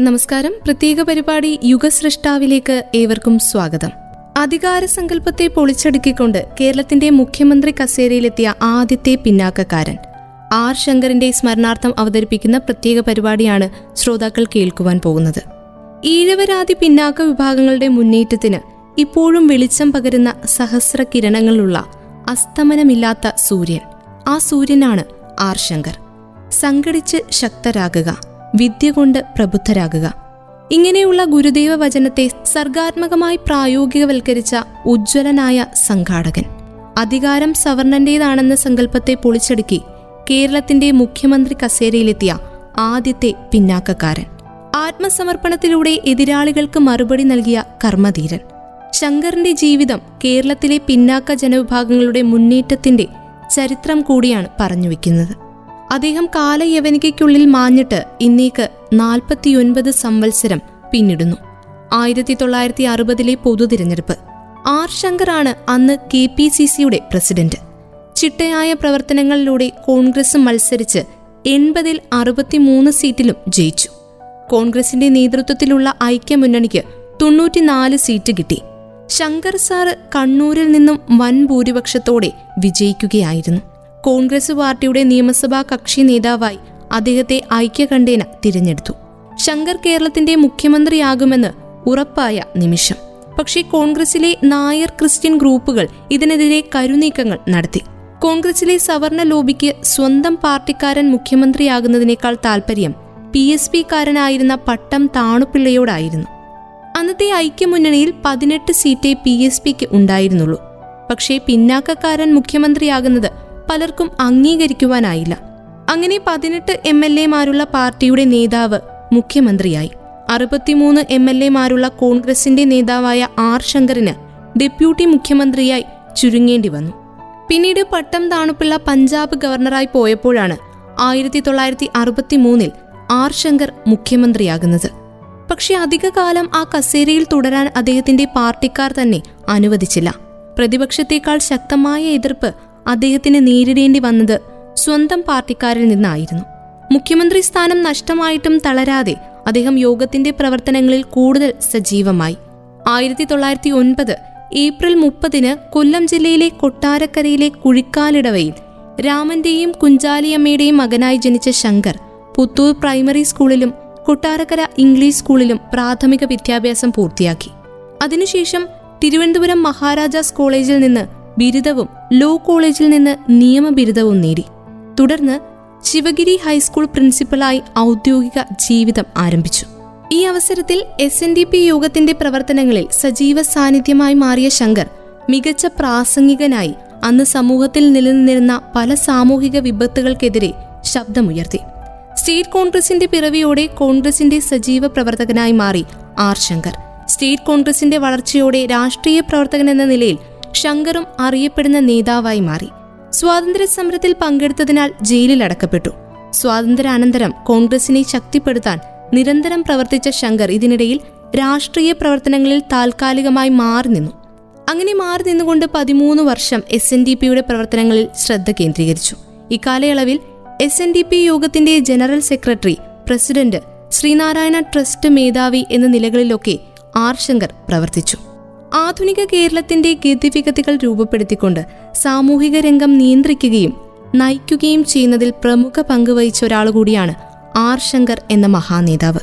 നമസ്കാരം. പ്രത്യേക പരിപാടി യുഗസൃഷ്ടാവിലേക്ക് ഏവർക്കും സ്വാഗതം. അധികാര സങ്കല്പത്തെ പൊളിച്ചടുക്കിക്കൊണ്ട് കേരളത്തിന്റെ മുഖ്യമന്ത്രി കസേരയിലെത്തിയ ആദ്യത്തെ പിന്നാക്കക്കാരൻ. ആർ ശങ്കറിന്റെ സ്മരണാർത്ഥം അവതരിപ്പിക്കുന്ന പ്രത്യേക പരിപാടിയാണ് ശ്രോതാക്കൾ കേൾക്കുവാൻ പോകുന്നത്. ഈഴവരാതി പിന്നാക്ക വിഭാഗങ്ങളുടെ മുന്നേറ്റത്തിന് ഇപ്പോഴും വെളിച്ചം പകരുന്ന സഹസ്ര കിരണങ്ങളുള്ള അസ്തമനമില്ലാത്ത സൂര്യൻ. ആ സൂര്യനാണ് ആർ ശങ്കർ. സംഘടിച്ച് ശക്തരാകുക. വിദ്യ കൊണ്ട് പ്രബുദ്ധരാകുക. ഇങ്ങനെയുള്ള ഗുരുദേവ വചനത്തെ സർഗാത്മകമായി പ്രായോഗികവൽക്കരിച്ച ഉജ്ജ്വലനായ സംഘാടകൻ. അധികാരം സവർണന്റേതാണെന്ന സങ്കല്പത്തെ പൊളിച്ചടുക്കി കേരളത്തിന്റെ മുഖ്യമന്ത്രി കസേരയിലെത്തിയ ആദ്യത്തെ പിന്നാക്കക്കാരൻ. ആത്മസമർപ്പണത്തിലൂടെ എതിരാളികൾക്ക് മറുപടി നൽകിയ കർമ്മധീരൻ. ശങ്കറിന്റെ ജീവിതം കേരളത്തിലെ പിന്നാക്ക ജനവിഭാഗങ്ങളുടെ മുന്നേറ്റത്തിന്റെ ചരിത്രം കൂടിയാണ് പറഞ്ഞുവെക്കുന്നത് അദ്ദേഹം കാലയവനികയ്ക്കുള്ളിൽ മാഞ്ഞിട്ട് ഇന്നേക്ക് നാൽപ്പത്തിയൊൻപത് സംവത്സരം പിന്നിടുന്നു. ആയിരത്തി തൊള്ളായിരത്തി അറുപതിലെ പൊതു തിരഞ്ഞെടുപ്പ് ആർ ശങ്കറാണ് അന്ന് കെ പി സി സിയുടെ പ്രസിഡന്റ്. ചിട്ടയായ പ്രവർത്തനങ്ങളിലൂടെ കോൺഗ്രസ് മത്സരിച്ച് എൺപതിൽ അറുപത്തിമൂന്ന് സീറ്റിലും ജയിച്ചു. കോൺഗ്രസിന്റെ നേതൃത്വത്തിലുള്ള ഐക്യമുന്നണിക്ക് തൊണ്ണൂറ്റിനാല് സീറ്റ് കിട്ടി. ശങ്കർ സാറ് കണ്ണൂരിൽ നിന്നും വൻ ഭൂരിപക്ഷത്തോടെ വിജയിക്കുകയായിരുന്നു. കോൺഗ്രസ് പാർട്ടിയുടെ നിയമസഭാ കക്ഷി നേതാവായി അദ്ദേഹത്തെ ഐക്യകണ്ഠേന തിരഞ്ഞെടുത്തു. ശങ്കർ കേരളത്തിന്റെ മുഖ്യമന്ത്രിയാകുമെന്ന് ഉറപ്പായ നിമിഷം. പക്ഷേ കോൺഗ്രസിലെ നായർ ക്രിസ്ത്യൻ ഗ്രൂപ്പുകൾ ഇതിനെതിരെ കരുനീക്കങ്ങൾ നടത്തി. കോൺഗ്രസിലെ സവർണ ലോബിക്ക് സ്വന്തം പാർട്ടിക്കാരൻ മുഖ്യമന്ത്രിയാകുന്നതിനേക്കാൾ താൽപര്യം പി എസ് പി കാരനായിരുന്ന പട്ടം താണുപിള്ളയോടായിരുന്നു. അന്നത്തെ ഐക്യമുന്നണിയിൽ പതിനെട്ട് സീറ്റേ പി എസ് പിക്ക് ഉണ്ടായിരുന്നുള്ളൂ. പക്ഷേ പിന്നാക്കക്കാരൻ മുഖ്യമന്ത്രിയാകുന്നത് പലർക്കും അംഗീകരിക്കുവാനായില്ല. അങ്ങനെ പതിനെട്ട് എം എൽ എമാരുള്ള പാർട്ടിയുടെ നേതാവ് മുഖ്യമന്ത്രിയായി. അറുപത്തിമൂന്ന് എം എൽ എമാരുള്ള കോൺഗ്രസിന്റെ നേതാവായ ആർ ശങ്കറിന് ഡെപ്യൂട്ടി മുഖ്യമന്ത്രിയായി ചുരുങ്ങേണ്ടി വന്നു. പിന്നീട് പട്ടം താണുപ്പുള്ള പഞ്ചാബ് ഗവർണറായി പോയപ്പോഴാണ് ആയിരത്തി തൊള്ളായിരത്തി അറുപത്തി മൂന്നിൽ ആർ ശങ്കർ മുഖ്യമന്ത്രിയാകുന്നത്. പക്ഷെ അധികകാലം ആ കസേരയിൽ തുടരാൻ അദ്ദേഹത്തിന്റെ പാർട്ടിക്കാർ തന്നെ അനുവദിച്ചില്ല. പ്രതിപക്ഷത്തേക്കാൾ ശക്തമായ എതിർപ്പ് അദ്ദേഹത്തിന് നേരിടേണ്ടി വന്നത് സ്വന്തം പാർട്ടിക്കാരിൽ നിന്നായിരുന്നു. മുഖ്യമന്ത്രി സ്ഥാനം നഷ്ടമായിട്ടും തളരാതെ അദ്ദേഹം യോഗത്തിന്റെ പ്രവർത്തനങ്ങളിൽ കൂടുതൽ സജീവമായി. ആയിരത്തി തൊള്ളായിരത്തി ഒൻപത് ഏപ്രിൽ മുപ്പതിന് കൊല്ലം ജില്ലയിലെ കൊട്ടാരക്കരയിലെ കുഴിക്കാലിടവയിൽ രാമന്റെയും കുഞ്ചാലിയമ്മയുടെയും മകനായി ജനിച്ച ശങ്കർ പുത്തൂർ പ്രൈമറി സ്കൂളിലും കൊട്ടാരക്കര ഇംഗ്ലീഷ് സ്കൂളിലും പ്രാഥമിക വിദ്യാഭ്യാസം പൂർത്തിയാക്കി. അതിനുശേഷം തിരുവനന്തപുരം മഹാരാജാസ് കോളേജിൽ നിന്ന് ബിരുദവും ലോ കോളേജിൽ നിന്ന് നിയമ ബിരുദവും നേടി. തുടർന്ന് ശിവഗിരി ഹൈസ്കൂൾ പ്രിൻസിപ്പലായി ഔദ്യോഗിക ജീവിതം ആരംഭിച്ചു. ഈ അവസരത്തിൽ എസ് എൻ ഡി പി യോഗത്തിന്റെ പ്രവർത്തനങ്ങളിൽ സജീവ സാന്നിധ്യമായി മാറിയ ശങ്കർ മികച്ച പ്രാസംഗികനായി അന്ന് സമൂഹത്തിൽ നിലനിന്നിരുന്ന പല സാമൂഹിക വിപത്തുകൾക്കെതിരെ ശബ്ദമുയർത്തി. സ്റ്റേറ്റ് കോൺഗ്രസിന്റെ പിറവിയോടെ കോൺഗ്രസിന്റെ സജീവ പ്രവർത്തകനായി മാറി ആർ ശങ്കർ. സ്റ്റേറ്റ് കോൺഗ്രസിന്റെ വളർച്ചയോടെ രാഷ്ട്രീയ പ്രവർത്തകൻ എന്ന നിലയിൽ ശങ്കറും അറിയപ്പെടുന്ന നേതാവായി മാറി. സ്വാതന്ത്ര്യ സമരത്തിൽ പങ്കെടുത്തതിനാൽ ജയിലിൽ അടക്കപ്പെട്ടു. സ്വാതന്ത്ര്യാനന്തരം കോൺഗ്രസിനെ ശക്തിപ്പെടുത്താൻ നിരന്തരം പ്രവർത്തിച്ച ശങ്കർ ഇതിനിടയിൽ രാഷ്ട്രീയ പ്രവർത്തനങ്ങളിൽ താൽക്കാലികമായി മാറി നിന്നു. അങ്ങനെ മാറി നിന്നുകൊണ്ട് പതിമൂന്ന് വർഷം എസ് എൻ ഡി പിയുടെ പ്രവർത്തനങ്ങളിൽ ശ്രദ്ധ കേന്ദ്രീകരിച്ചു. ഇക്കാലയളവിൽ എസ് എൻ ഡി പി യോഗത്തിന്റെ general secretary president Sreenarayana trust മേധാവി എന്ന നിലകളിലൊക്കെ ആർ ശങ്കർ പ്രവർത്തിച്ചു. ആധുനിക കേരളത്തിന്റെ ഗതിവിഗതികൾ രൂപപ്പെടുത്തിക്കൊണ്ട് സാമൂഹിക രംഗം നിയന്ത്രിക്കുകയും നയിക്കുകയും ചെയ്യുന്നതിൽ പ്രമുഖ പങ്ക് വഹിച്ച ആർ ശങ്കർ എന്ന മഹാനേതാവ്.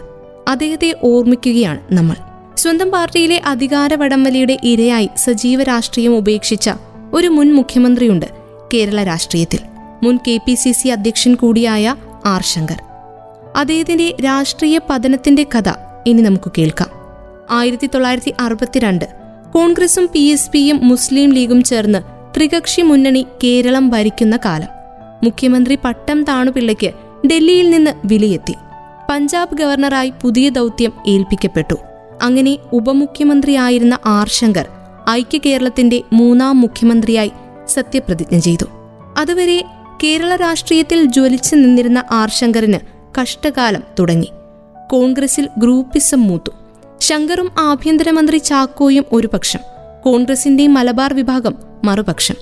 അദ്ദേഹത്തെ ഓർമ്മിക്കുകയാണ് നമ്മൾ. സ്വന്തം പാർട്ടിയിലെ അധികാര വടംവലിയുടെ ഇരയായി സജീവ രാഷ്ട്രീയം ഉപേക്ഷിച്ച ഒരു മുൻ മുഖ്യമന്ത്രിയുണ്ട് കേരള രാഷ്ട്രീയത്തിൽ. മുൻ കെ പി സി സി അധ്യക്ഷൻ കൂടിയായ ആർ ശങ്കർ. അദ്ദേഹത്തിന്റെ രാഷ്ട്രീയ പതനത്തിന്റെ കഥ ഇനി നമുക്ക് കേൾക്കാം. ആയിരത്തി തൊള്ളായിരത്തി അറുപത്തിരണ്ട് കോൺഗ്രസും പി എസ് പിയും മുസ്ലിം ലീഗും ചേർന്ന് ത്രികക്ഷി മുന്നണി കേരളം ഭരിക്കുന്ന കാലം. മുഖ്യമന്ത്രി പട്ടം താണുപിള്ളയ്ക്ക് ഡൽഹിയിൽ നിന്ന് വിലയെത്തി. പഞ്ചാബ് ഗവർണറായി പുതിയ ദൗത്യം ഏൽപ്പിക്കപ്പെട്ടു. അങ്ങനെ ഉപമുഖ്യമന്ത്രിയായിരുന്ന ആർ ശങ്കർ ഐക്യ കേരളത്തിന്റെ മൂന്നാം മുഖ്യമന്ത്രിയായി സത്യപ്രതിജ്ഞ ചെയ്തു. അതുവരെ കേരള രാഷ്ട്രീയത്തിൽ ജ്വലിച്ചു നിന്നിരുന്ന ആർ ശങ്കറിന് കഷ്ടകാലം തുടങ്ങി. കോൺഗ്രസിൽ ഗ്രൂപ്പിസം മൂത്തു. ശങ്കറും ആഭ്യന്തരമന്ത്രി ചാക്കോയും ഒരു പക്ഷം കോൺഗ്രസിന്റെ മലബാർ വിഭാഗം മറുപക്ഷം.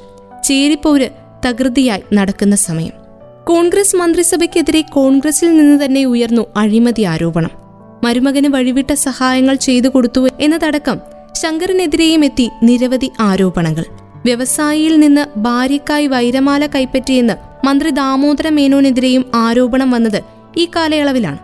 ചേരിപ്പോര് തകൃതിയായി നടക്കുന്ന സമയം. കോൺഗ്രസ് മന്ത്രിസഭയ്ക്കെതിരെ കോൺഗ്രസിൽ നിന്ന് തന്നെ ഉയർന്നു അഴിമതി ആരോപണം. മരുമകന് വഴിവിട്ട സഹായങ്ങൾ ചെയ്തു കൊടുത്തു എന്നതടക്കം ശങ്കറിനെതിരെയും എത്തി നിരവധി ആരോപണങ്ങൾ. വ്യവസായിയിൽ നിന്ന് ഭാര്യക്കായി വൈരമാല കൈപ്പറ്റിയെന്ന് മന്ത്രി ദാമോദര മേനോനെതിരെയും ആരോപണം വന്നത് ഈ കാലയളവിലാണ്.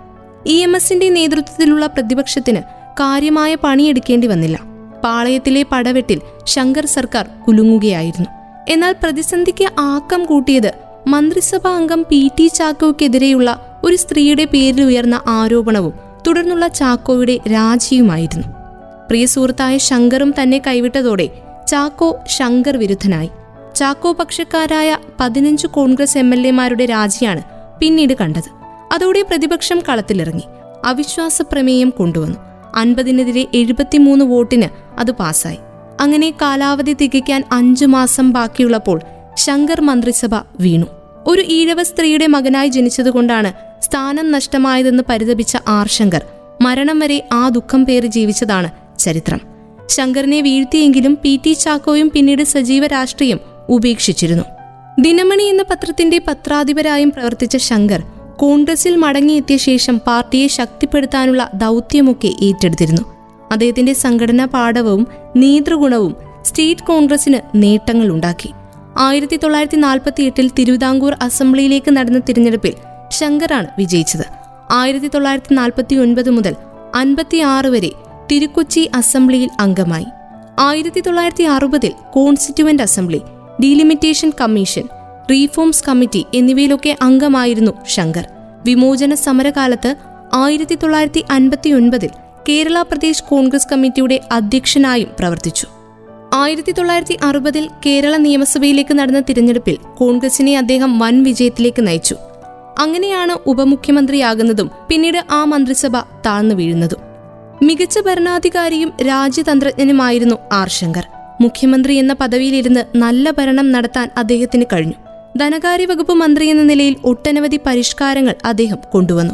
ഇ എം എസിന്റെ നേതൃത്വത്തിലുള്ള പ്രതിപക്ഷത്തിന് കാര്യമായ പണിയെടുക്കേണ്ടി വന്നില്ല. പാളയത്തിലെ പടവെട്ടിൽ ശങ്കർ സർക്കാർ കുലുങ്ങുകയായിരുന്നു. എന്നാൽ പ്രതിസന്ധിക്ക് ആക്കം കൂട്ടിയത് മന്ത്രിസഭാ അംഗം പി ടി ചാക്കോക്കെതിരെയുള്ള ഒരു സ്ത്രീയുടെ പേരിൽ ഉയർന്ന ആരോപണവും തുടർന്നുള്ള ചാക്കോയുടെ രാജിയുമായിരുന്നു. പ്രിയ സുഹൃത്തായ ശങ്കറും തന്നെ കൈവിട്ടതോടെ ചാക്കോ ശങ്കർ വിരുദ്ധനായി. ചാക്കോ പക്ഷക്കാരായ പതിനഞ്ച് കോൺഗ്രസ് എം എൽ എമാരുടെ രാജിയാണ് പിന്നീട് കണ്ടത്. അതോടെ പ്രതിപക്ഷം കളത്തിലിറങ്ങി. അവിശ്വാസ പ്രമേയം കൊണ്ടുവന്നു. അൻപതിനെതിരെ എഴുപത്തിമൂന്ന് വോട്ടിന് അത് പാസായി അങ്ങനെ കാലാവധി തികയ്ക്കാൻ അഞ്ചു മാസം ബാക്കിയുള്ളപ്പോൾ ശങ്കർ മന്ത്രിസഭ വീണു. ഒരു ഈഴവ സ്ത്രീയുടെ മകനായി ജനിച്ചതുകൊണ്ടാണ് സ്ഥാനം നഷ്ടമായതെന്ന് പരിതപിച്ച ആർ ശങ്കർ മരണം വരെ ആ ദുഃഖം പേറി ജീവിച്ചതാണ് ചരിത്രം. ശങ്കറിനെ വീഴ്ത്തിയെങ്കിലും പി ടി ചാക്കോയും പിന്നീട് സജീവ രാഷ്ട്രീയം ഉപേക്ഷിച്ചിരുന്നു. ദിനമണി എന്ന പത്രത്തിന്റെ പത്രാധിപരായും പ്രവർത്തിച്ച ശങ്കർ കോൺഗ്രസിൽ മടങ്ങിയെത്തിയ ശേഷം പാർട്ടിയെ ശക്തിപ്പെടുത്താനുള്ള ദൗത്യമൊക്കെ ഏറ്റെടുത്തിരുന്നു. അദ്ദേഹത്തിന്റെ സംഘടനാ പാഠവും നേതൃഗുണവും സ്റ്റേറ്റ് കോൺഗ്രസിന് നേട്ടങ്ങൾ ഉണ്ടാക്കി. ആയിരത്തി തൊള്ളായിരത്തി നാൽപ്പത്തി എട്ടിൽ തിരുവിതാംകൂർ അസംബ്ലിയിലേക്ക് നടന്ന തിരഞ്ഞെടുപ്പിൽ ശങ്കറാണ് വിജയിച്ചത്. ആയിരത്തി തൊള്ളായിരത്തി നാൽപ്പത്തി ഒൻപത് മുതൽ അൻപത്തിയാറ് വരെ തിരുക്കൊച്ചി അസംബ്ലിയിൽ അംഗമായി. ആയിരത്തി തൊള്ളായിരത്തി അറുപതിൽ constituent assembly delimitation commission reforms committee എന്നിവയിലൊക്കെ അംഗമായിരുന്നു ശങ്കർ. വിമോചന സമരകാലത്ത് ആയിരത്തി തൊള്ളായിരത്തി അൻപത്തി ഒൻപതിൽ കേരള പ്രദേശ് കോൺഗ്രസ് കമ്മിറ്റിയുടെ അധ്യക്ഷനായും പ്രവർത്തിച്ചു. ആയിരത്തി തൊള്ളായിരത്തി അറുപതിൽ കേരള നിയമസഭയിലേക്ക് നടന്ന തിരഞ്ഞെടുപ്പിൽ കോൺഗ്രസിനെ അദ്ദേഹം വൻ വിജയത്തിലേക്ക് നയിച്ചു. അങ്ങനെയാണ് ഉപമുഖ്യമന്ത്രിയാകുന്നതും പിന്നീട് ആ മന്ത്രിസഭ താഴ്ന്നു വീഴുന്നതും. മികച്ച ഭരണാധികാരിയും രാജ്യതന്ത്രജ്ഞനുമായിരുന്നു ആർ ശങ്കർ. മുഖ്യമന്ത്രി എന്ന പദവിയിലിരുന്ന് നല്ല ഭരണം നടത്താൻ അദ്ദേഹത്തിന് കഴിഞ്ഞു. ധനകാര്യ വകുപ്പ് മന്ത്രി എന്ന നിലയിൽ ഒട്ടനവധി പരിഷ്കാരങ്ങൾ അദ്ദേഹം കൊണ്ടുവന്നു.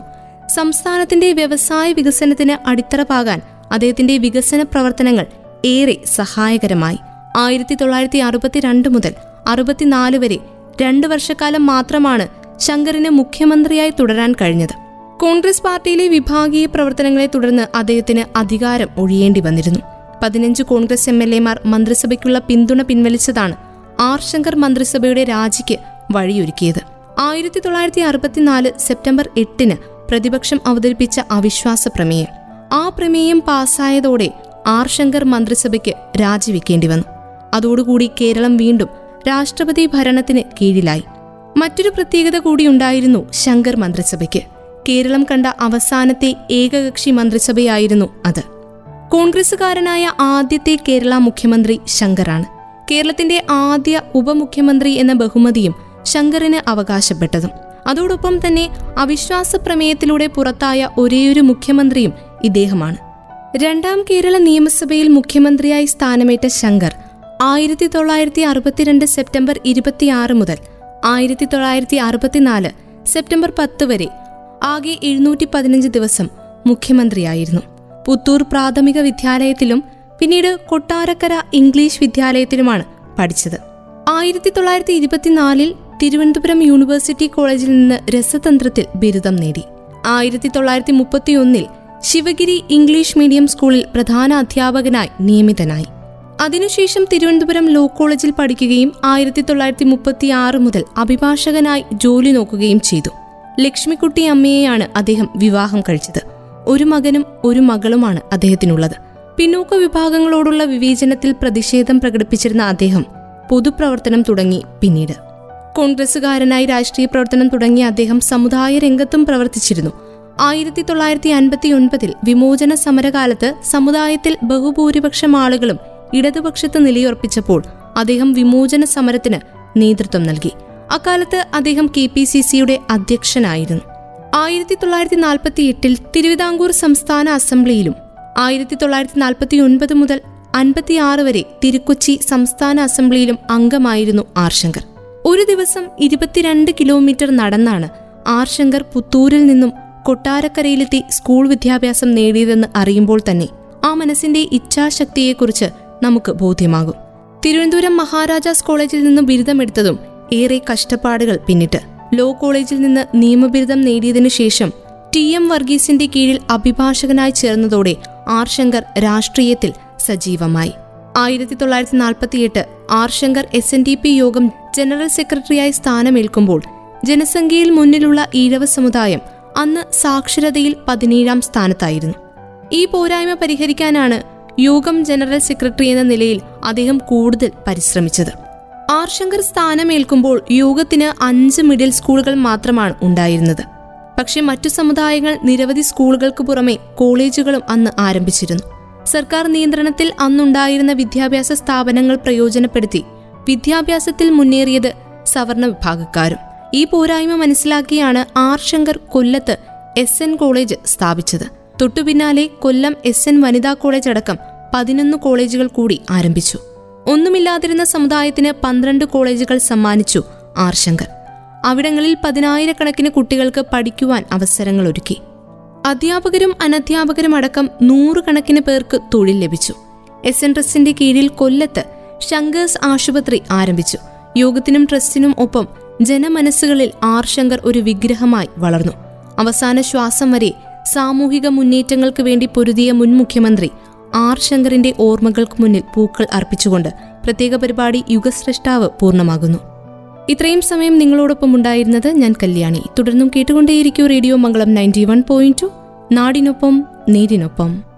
സംസ്ഥാനത്തിന്റെ വ്യവസായ വികസനത്തിന് അടിത്തറ പാകാൻ അദ്ദേഹത്തിന്റെ വികസന പ്രവർത്തനങ്ങൾ ഏറെ സഹായകരമായി. ആയിരത്തി തൊള്ളായിരത്തി അറുപത്തിരണ്ട് മുതൽ അറുപത്തിനാല് വരെ രണ്ടു വർഷക്കാലം മാത്രമാണ് ശങ്കറിന് മുഖ്യമന്ത്രിയായി തുടരാൻ കഴിഞ്ഞത്. കോൺഗ്രസ് പാർട്ടിയിലെ വിഭാഗീയ പ്രവർത്തനങ്ങളെ തുടർന്ന് അദ്ദേഹത്തിന് അധികാരം ഒഴിയേണ്ടി വന്നിരുന്നു. പതിനഞ്ച് കോൺഗ്രസ് എം എൽ എമാർ മന്ത്രിസഭയ്ക്കുള്ള പിന്തുണ പിൻവലിച്ചതാണ് ആർ ശങ്കർ മന്ത്രിസഭയുടെ രാജിക്ക് വഴിയൊരുക്കിയത്. ആയിരത്തി തൊള്ളായിരത്തി അറുപത്തിനാല് സെപ്റ്റംബർ എട്ടിന് പ്രതിപക്ഷം അവതരിപ്പിച്ച അവിശ്വാസ പ്രമേയം. ആ പ്രമേയം പാസ്സായതോടെ ആർ ശങ്കർ മന്ത്രിസഭയ്ക്ക് രാജിവെക്കേണ്ടി വന്നു. അതോടുകൂടി കേരളം വീണ്ടും രാഷ്ട്രപതി ഭരണത്തിന് കീഴിലായി. മറ്റൊരു പ്രത്യേകത കൂടിയുണ്ടായിരുന്നു ശങ്കർ മന്ത്രിസഭയ്ക്ക്. കേരളം കണ്ട അവസാനത്തെ ഏകകക്ഷി മന്ത്രിസഭയായിരുന്നു അത്. കോൺഗ്രസുകാരനായ ആദ്യത്തെ കേരള മുഖ്യമന്ത്രി ശങ്കറാണ്. കേരളത്തിന്റെ ആദ്യ ഉപമുഖ്യമന്ത്രി എന്ന ബഹുമതിയും ശങ്കറിന് അവകാശപ്പെട്ടതും. അതോടൊപ്പം തന്നെ അവിശ്വാസ പ്രമേയത്തിലൂടെ പുറത്തായ ഒരേയൊരു മുഖ്യമന്ത്രിയും ഇദ്ദേഹമാണ്. രണ്ടാം കേരള നിയമസഭയിൽ മുഖ്യമന്ത്രിയായി സ്ഥാനമേറ്റ ശങ്കർ ആയിരത്തി തൊള്ളായിരത്തി അറുപത്തിരണ്ട് സെപ്റ്റംബർ ഇരുപത്തിയാറ് മുതൽ ആയിരത്തി തൊള്ളായിരത്തി അറുപത്തിനാല് സെപ്റ്റംബർ പത്ത് വരെ ആകെ എഴുന്നൂറ്റി പതിനഞ്ച് ദിവസം മുഖ്യമന്ത്രിയായിരുന്നു. പുത്തൂർ പ്രാഥമിക വിദ്യാലയത്തിലും പിന്നീട് കൊട്ടാരക്കര ഇംഗ്ലീഷ് വിദ്യാലയത്തിലുമാണ് പഠിച്ചത്. ആയിരത്തി തൊള്ളായിരത്തി ഇരുപത്തിനാലിൽ തിരുവനന്തപുരം യൂണിവേഴ്സിറ്റി കോളേജിൽ നിന്ന് രസതന്ത്രത്തിൽ ബിരുദം നേടി. ആയിരത്തി തൊള്ളായിരത്തി മുപ്പത്തിയൊന്നിൽ ശിവഗിരി ഇംഗ്ലീഷ് മീഡിയം സ്കൂളിൽ പ്രധാന അധ്യാപകനായി നിയമിതനായി. അതിനുശേഷം തിരുവനന്തപുരം ലോ കോളേജിൽ പഠിക്കുകയും ആയിരത്തി തൊള്ളായിരത്തി മുപ്പത്തി ആറ് മുതൽ അഭിഭാഷകനായി ജോലി നോക്കുകയും ചെയ്തു. ലക്ഷ്മിക്കുട്ടി അമ്മയെയാണ് അദ്ദേഹം വിവാഹം കഴിച്ചത്. ഒരു മകനും ഒരു മകളുമാണ് അദ്ദേഹത്തിനുള്ളത്. പിന്നോക്ക വിഭാഗങ്ങളോടുള്ള വിവേചനത്തിൽ പ്രതിഷേധം പ്രകടിപ്പിച്ചിരുന്ന അദ്ദേഹം പൊതുപ്രവർത്തനം തുടങ്ങി പിന്നീട്. കോൺഗ്രസുകാരനായി രാഷ്ട്രീയ പ്രവർത്തനം തുടങ്ങിയ അദ്ദേഹം സമുദായ രംഗത്തും പ്രവർത്തിച്ചിരുന്നു. ആയിരത്തി തൊള്ളായിരത്തി അൻപത്തി ഒൻപതിൽ വിമോചന സമരകാലത്ത് സമുദായത്തിൽ ബഹുഭൂരിപക്ഷം ആളുകളും ഇടതുപക്ഷത്ത് നിലയുറപ്പിച്ചപ്പോൾ അദ്ദേഹം വിമോചന സമരത്തിന് നേതൃത്വം നൽകി. അക്കാലത്ത് അദ്ദേഹം കെ പി സി സിയുടെ അധ്യക്ഷനായിരുന്നു. ആയിരത്തി തൊള്ളായിരത്തി നാൽപ്പത്തി എട്ടിൽ തിരുവിതാംകൂർ സംസ്ഥാന അസംബ്ലിയിലും ആയിരത്തി തൊള്ളായിരത്തി നാൽപ്പത്തി ഒൻപത് മുതൽ അൻപത്തിയാറ് വരെ തിരുക്കൊച്ചി സംസ്ഥാന അസംബ്ലിയിലും അംഗമായിരുന്നു ആർശങ്കർ. ഒരു ദിവസം ഇരുപത്തിരണ്ട് കിലോമീറ്റർ നടന്നാണ് ആർശങ്കർ പുത്തൂരിൽ നിന്നും കൊട്ടാരക്കരയിലെത്തി സ്കൂൾ വിദ്യാഭ്യാസം നേടിയതെന്ന് അറിയുമ്പോൾ തന്നെ ആ മനസ്സിന്റെ ഇച്ഛാശക്തിയെക്കുറിച്ച് നമുക്ക് ബോധ്യമാകും. തിരുവനന്തപുരം മഹാരാജാസ് കോളേജിൽ നിന്നും ബിരുദമെടുത്തതും ഏറെ കഷ്ടപ്പാടുകൾ പിന്നിട്ട്. ലോ കോളേജിൽ നിന്ന് നിയമബിരുദം നേടിയതിനു ശേഷം ടി എം വർഗീസിന്റെ കീഴിൽ അഭിഭാഷകനായി ചേർന്നതോടെ ആർ ശങ്കർ രാഷ്ട്രീയത്തിൽ സജീവമായി. ആയിരത്തി തൊള്ളായിരത്തി നാൽപ്പത്തിയെട്ട് R Shankar S N D P യോഗം ജനറൽ സെക്രട്ടറിയായി സ്ഥാനമേൽക്കുമ്പോൾ ജനസംഖ്യയിൽ മുന്നിലുള്ള ഈഴവ സമുദായം അന്ന് സാക്ഷരതയിൽ പതിനേഴാം സ്ഥാനത്തായിരുന്നു. ഈ പോരായ്മ പരിഹരിക്കാനാണ് യോഗം ജനറൽ സെക്രട്ടറി എന്ന നിലയിൽ അദ്ദേഹം കൂടുതൽ പരിശ്രമിച്ചത്. ആർ ശങ്കർ സ്ഥാനമേൽക്കുമ്പോൾ യോഗത്തിന് അഞ്ച് മിഡിൽ സ്കൂളുകൾ മാത്രമാണ് ഉണ്ടായിരുന്നത്. പക്ഷേ മറ്റു സമുദായങ്ങൾ നിരവധി സ്കൂളുകൾക്ക് പുറമെ കോളേജുകളും അന്ന് ആരംഭിച്ചിരുന്നു. സർക്കാർ നിയന്ത്രണത്തിൽ അന്നുണ്ടായിരുന്ന വിദ്യാഭ്യാസ സ്ഥാപനങ്ങൾ പ്രയോജനപ്പെടുത്തി വിദ്യാഭ്യാസത്തിൽ മുന്നേറിയത് സവർണ വിഭാഗക്കാരും. ഈ പോരായ്മ മനസ്സിലാക്കിയാണ് ആർ ശങ്കർ കൊല്ലത്ത് എസ് എൻ കോളേജ് സ്ഥാപിച്ചത്. തൊട്ടുപിന്നാലെ കൊല്ലം എസ് എൻ വനിതാ കോളേജ് അടക്കം പതിനൊന്ന് കോളേജുകൾ കൂടി ആരംഭിച്ചു. ഒന്നുമില്ലാതിരുന്ന സമുദായത്തിന് പന്ത്രണ്ട് കോളേജുകൾ സമ്മാനിച്ചു ആർ ശങ്കർ അവിടങ്ങളിൽ പതിനായിരക്കണക്കിന് കുട്ടികൾക്ക് പഠിക്കുവാൻ അവസരങ്ങൾ ഒരുക്കി. അധ്യാപകരും അനധ്യാപകരും അടക്കം നൂറുകണക്കിന് പേർക്ക് തൊഴിൽ ലഭിച്ചു. എസ് എൻ ട്രസ്റ്റിന്റെ കീഴിൽ കൊല്ലത്ത് ശങ്കേഴ്സ് ആശുപത്രി ആരംഭിച്ചു. യോഗത്തിനും ട്രസ്റ്റിനും ഒപ്പം ജനമനസ്സുകളിൽ ആർ ശങ്കർ ഒരു വിഗ്രഹമായി വളർന്നു. അവസാന ശ്വാസം വരെ സാമൂഹിക മുന്നേറ്റങ്ങൾക്ക് വേണ്ടി പൊരുതിയ മുൻ മുഖ്യമന്ത്രി ആർ ശങ്കറിന്റെ ഓർമ്മകൾക്ക് മുന്നിൽ പൂക്കൾ അർപ്പിച്ചുകൊണ്ട് പ്രത്യേക പരിപാടി യുഗശ്രഷ്ടാവ് പൂർണമാകുന്നു. ഇത്രയും സമയം നിങ്ങളോടൊപ്പം ഉണ്ടായിരുന്നത് ഞാൻ കല്യാണി. തുടർന്നും കേട്ടുകൊണ്ടേയിരിക്കും radio Mangalam ninety one point two. നാടിനൊപ്പം നേരിനൊപ്പം.